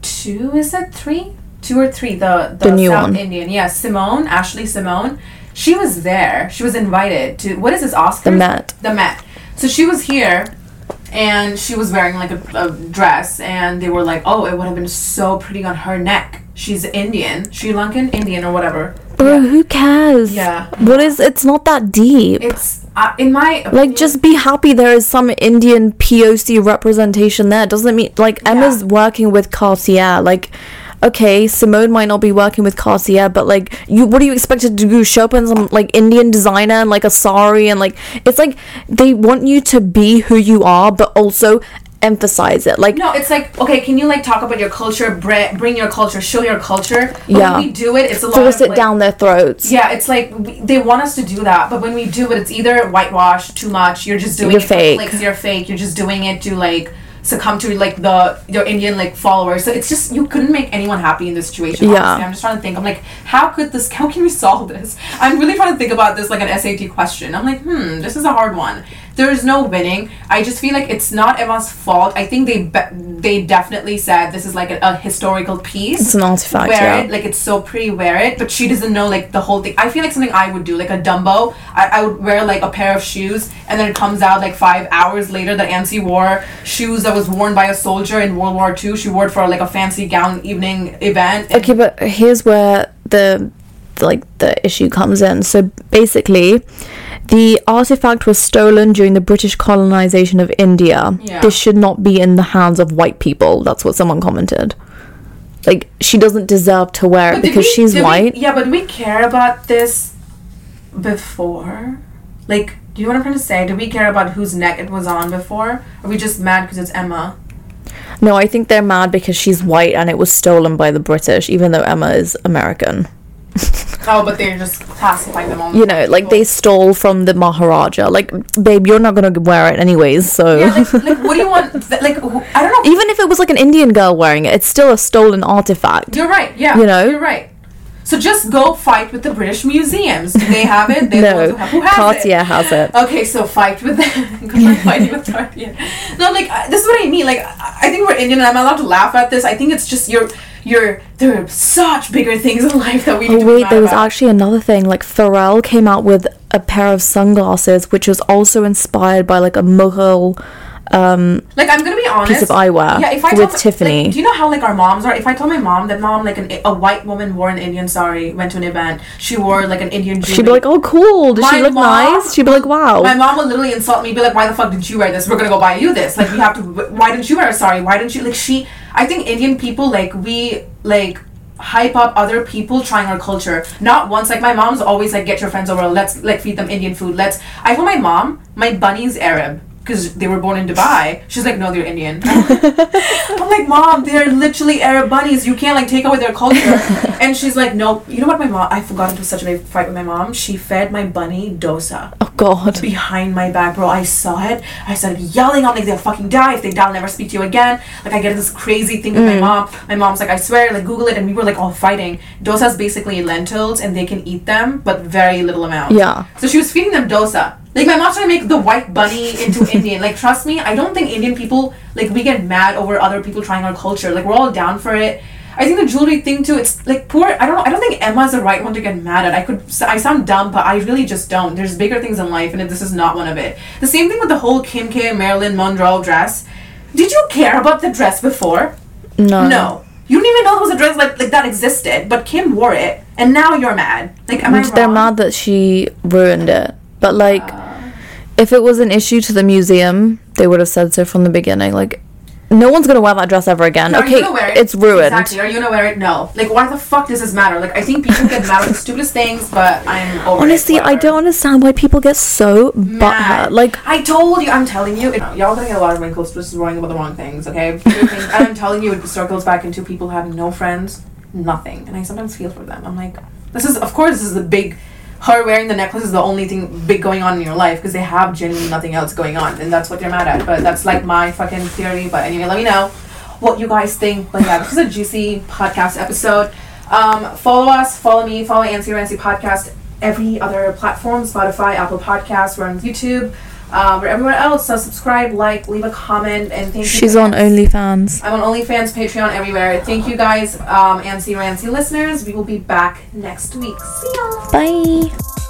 two is it three? Two or three? The the, The new South one. Indian, yeah, Simone, Ashley Simone. She was there. She was invited to what is this Oscars? The Met. The Met. So she was here, and she was wearing like a, a dress, and they were like, "Oh, it would have been so pretty on her neck." She's Indian, Sri Lankan, Indian, or whatever. Bro, who cares? Yeah. What is? It's not that deep. It's uh, in my like just be happy there is some indian poc representation there doesn't mean like emma's working with cartier like okay simone might not be working with cartier but like you what do you expect to do show up in some like indian designer and like a sari and like it's like they want you to be who you are but also emphasize it like No, it's like okay. Can you like talk about your culture? Br- bring your culture. Show your culture. But Yeah. When we do it, it's a lot force of it like, down their throats Yeah, it's like we, they want us to do that, but when we do it, it's either whitewash too much. You're just doing You're it fake. clicks. You're fake. You're just doing it to like succumb to like the your Indian like followers. So it's just you couldn't make anyone happy in this situation. Yeah. honestly. I'm just trying to think. I'm like, how could this? How can we solve this? I'm really trying to think about this like an SAT question. I'm like, hmm, this is a hard one. There is no winning. I just feel like it's not Emma's fault. I think they be- they definitely said this is like a, a historical piece. It's an artifact, Wear yeah. it like it's so pretty. Wear it, but she doesn't know like the whole thing. I feel like something I would do, like a Dumbo. I, I would wear like a pair of shoes, and then it comes out like five hours later that Nancy wore shoes that was worn by a soldier in World War II. She wore it for like a fancy gown evening event. Okay, but here's where the like the issue comes in. So basically, the artifact was stolen during the British colonization of India. Yeah. This should not be in the hands of white people. That's what someone commented. Like she doesn't deserve to wear it But because we- she's did we- white. yeah, but we care about this before? Like, do you know what I'm trying to say? Do we care about whose neck it was on before? Are we just mad because it's Emma? No, I think they're mad because she's white and it was stolen by the British, even though Emma is American. Oh, but they're just classifying them on. You know, like they stole from the Maharaja. Like, babe, you're not gonna wear it anyways, so. Yeah, like, like what do you want? th- Like, I don't know. Even if it was like an Indian girl wearing it, it's still a stolen artifact. You're right. Yeah. You know? You're right. So just go fight with the British museums. Do they have it? They're the ones No, who have- who has Cartier it? has it. Okay, so fight with them. Good fighting with Cartier. No, like this is what I mean. Like I I think we're Indian, and I'm allowed to laugh at this. I think it's just you're, you're. There are such bigger things in life that we need Oh to wait, there was about. actually another thing. Like Pharrell came out with a pair of sunglasses, which was also inspired by like a Mughal. Um, Like I'm gonna be honest. piece of eyewear Yeah, if I with tell, like, Tiffany. do you know how like our moms are? If I tell my mom that mom like an, a white woman wore an Indian sari, went to an event, she wore like an Indian. she'd be like, "Oh, cool! Does she My look mom- nice?" She'd be like, "Wow." My mom would literally insult me, be like, "Why the fuck did you wear this? We're gonna go buy you this. Like, we have to. Why didn't you wear a sari? Why didn't you like?" She, I think Indian people like we like hype up other people trying our culture. Not once. Like my mom's always like, "Get your friends over. Let's like feed them Indian food. Let's." I told my mom my bunny's Arab. Because they were born in Dubai. She's like, no, they're Indian. I'm like, mom, they're literally Arab bunnies. You can't like take away their culture. and she's like, no. You know what, my mom? I forgot into such a big fight with my mom. She fed my bunny dosa oh God. behind my back, bro. I saw it. I started yelling. I'm like, they'll fucking die if they die. I'll never speak to you again. Like, I get this crazy thing with my mm. mom. My mom's like, I swear, like, Google it, and we were like all fighting. Dosa is basically lentils, and they can eat them, but very little amount. Yeah. So she was feeding them dosa. Like my mom's trying to make the white bunny into Indian. Like trust me, I don't think Indian people like we get mad over other people trying our culture. Like we're all down for it. I think the jewelry thing too. It's like poor. I don't. I don't think Emma's the right one to get mad at. I could. I sound dumb, but I really just don't. There's bigger things in life, and this is not one of it. The same thing with the whole Kim K. Marilyn Monroe dress. Did you care about the dress before? No. No. You didn't even know there was a dress like, like that existed, but Kim wore it, and now you're mad. Like, am I They're wrong? mad that she ruined it, but like, if it was an issue to the museum, they would have said so from the beginning. Like, no one's gonna wear that dress ever again. Are you okay, gonna wear it? it's ruined. Exactly. Are you gonna wear it? No. Like, why the fuck does this matter? Like, I think people get mad at the stupidest things, but I'm over it, Honestly, I don't understand why people get so Mad. butthurt. Like, I told you, I'm telling you, it, y'all gonna get a lot of wrinkles just worrying about the wrong things, okay? And I'm telling you, it circles back into people having no friends, nothing. And I sometimes feel for them. I'm like, this is, of course, this is the big. Her wearing the necklace is the only thing big going on in your life because they have genuinely nothing else going on, and that's what they're mad at. But that's like my fucking theory. But anyway, let me know what you guys think. But yeah, this is a juicy podcast episode. Um, follow us, follow me, follow Ansi Rancy Podcast, every other platform, Spotify, Apple Podcasts, we're on YouTube, um, we're everywhere else. So subscribe, like, leave a comment, and thank you. she's on OnlyFans. I'm on OnlyFans, Patreon, everywhere. Thank you guys, um, Ansi Rancy listeners. We will be back next week. See ya. Bye.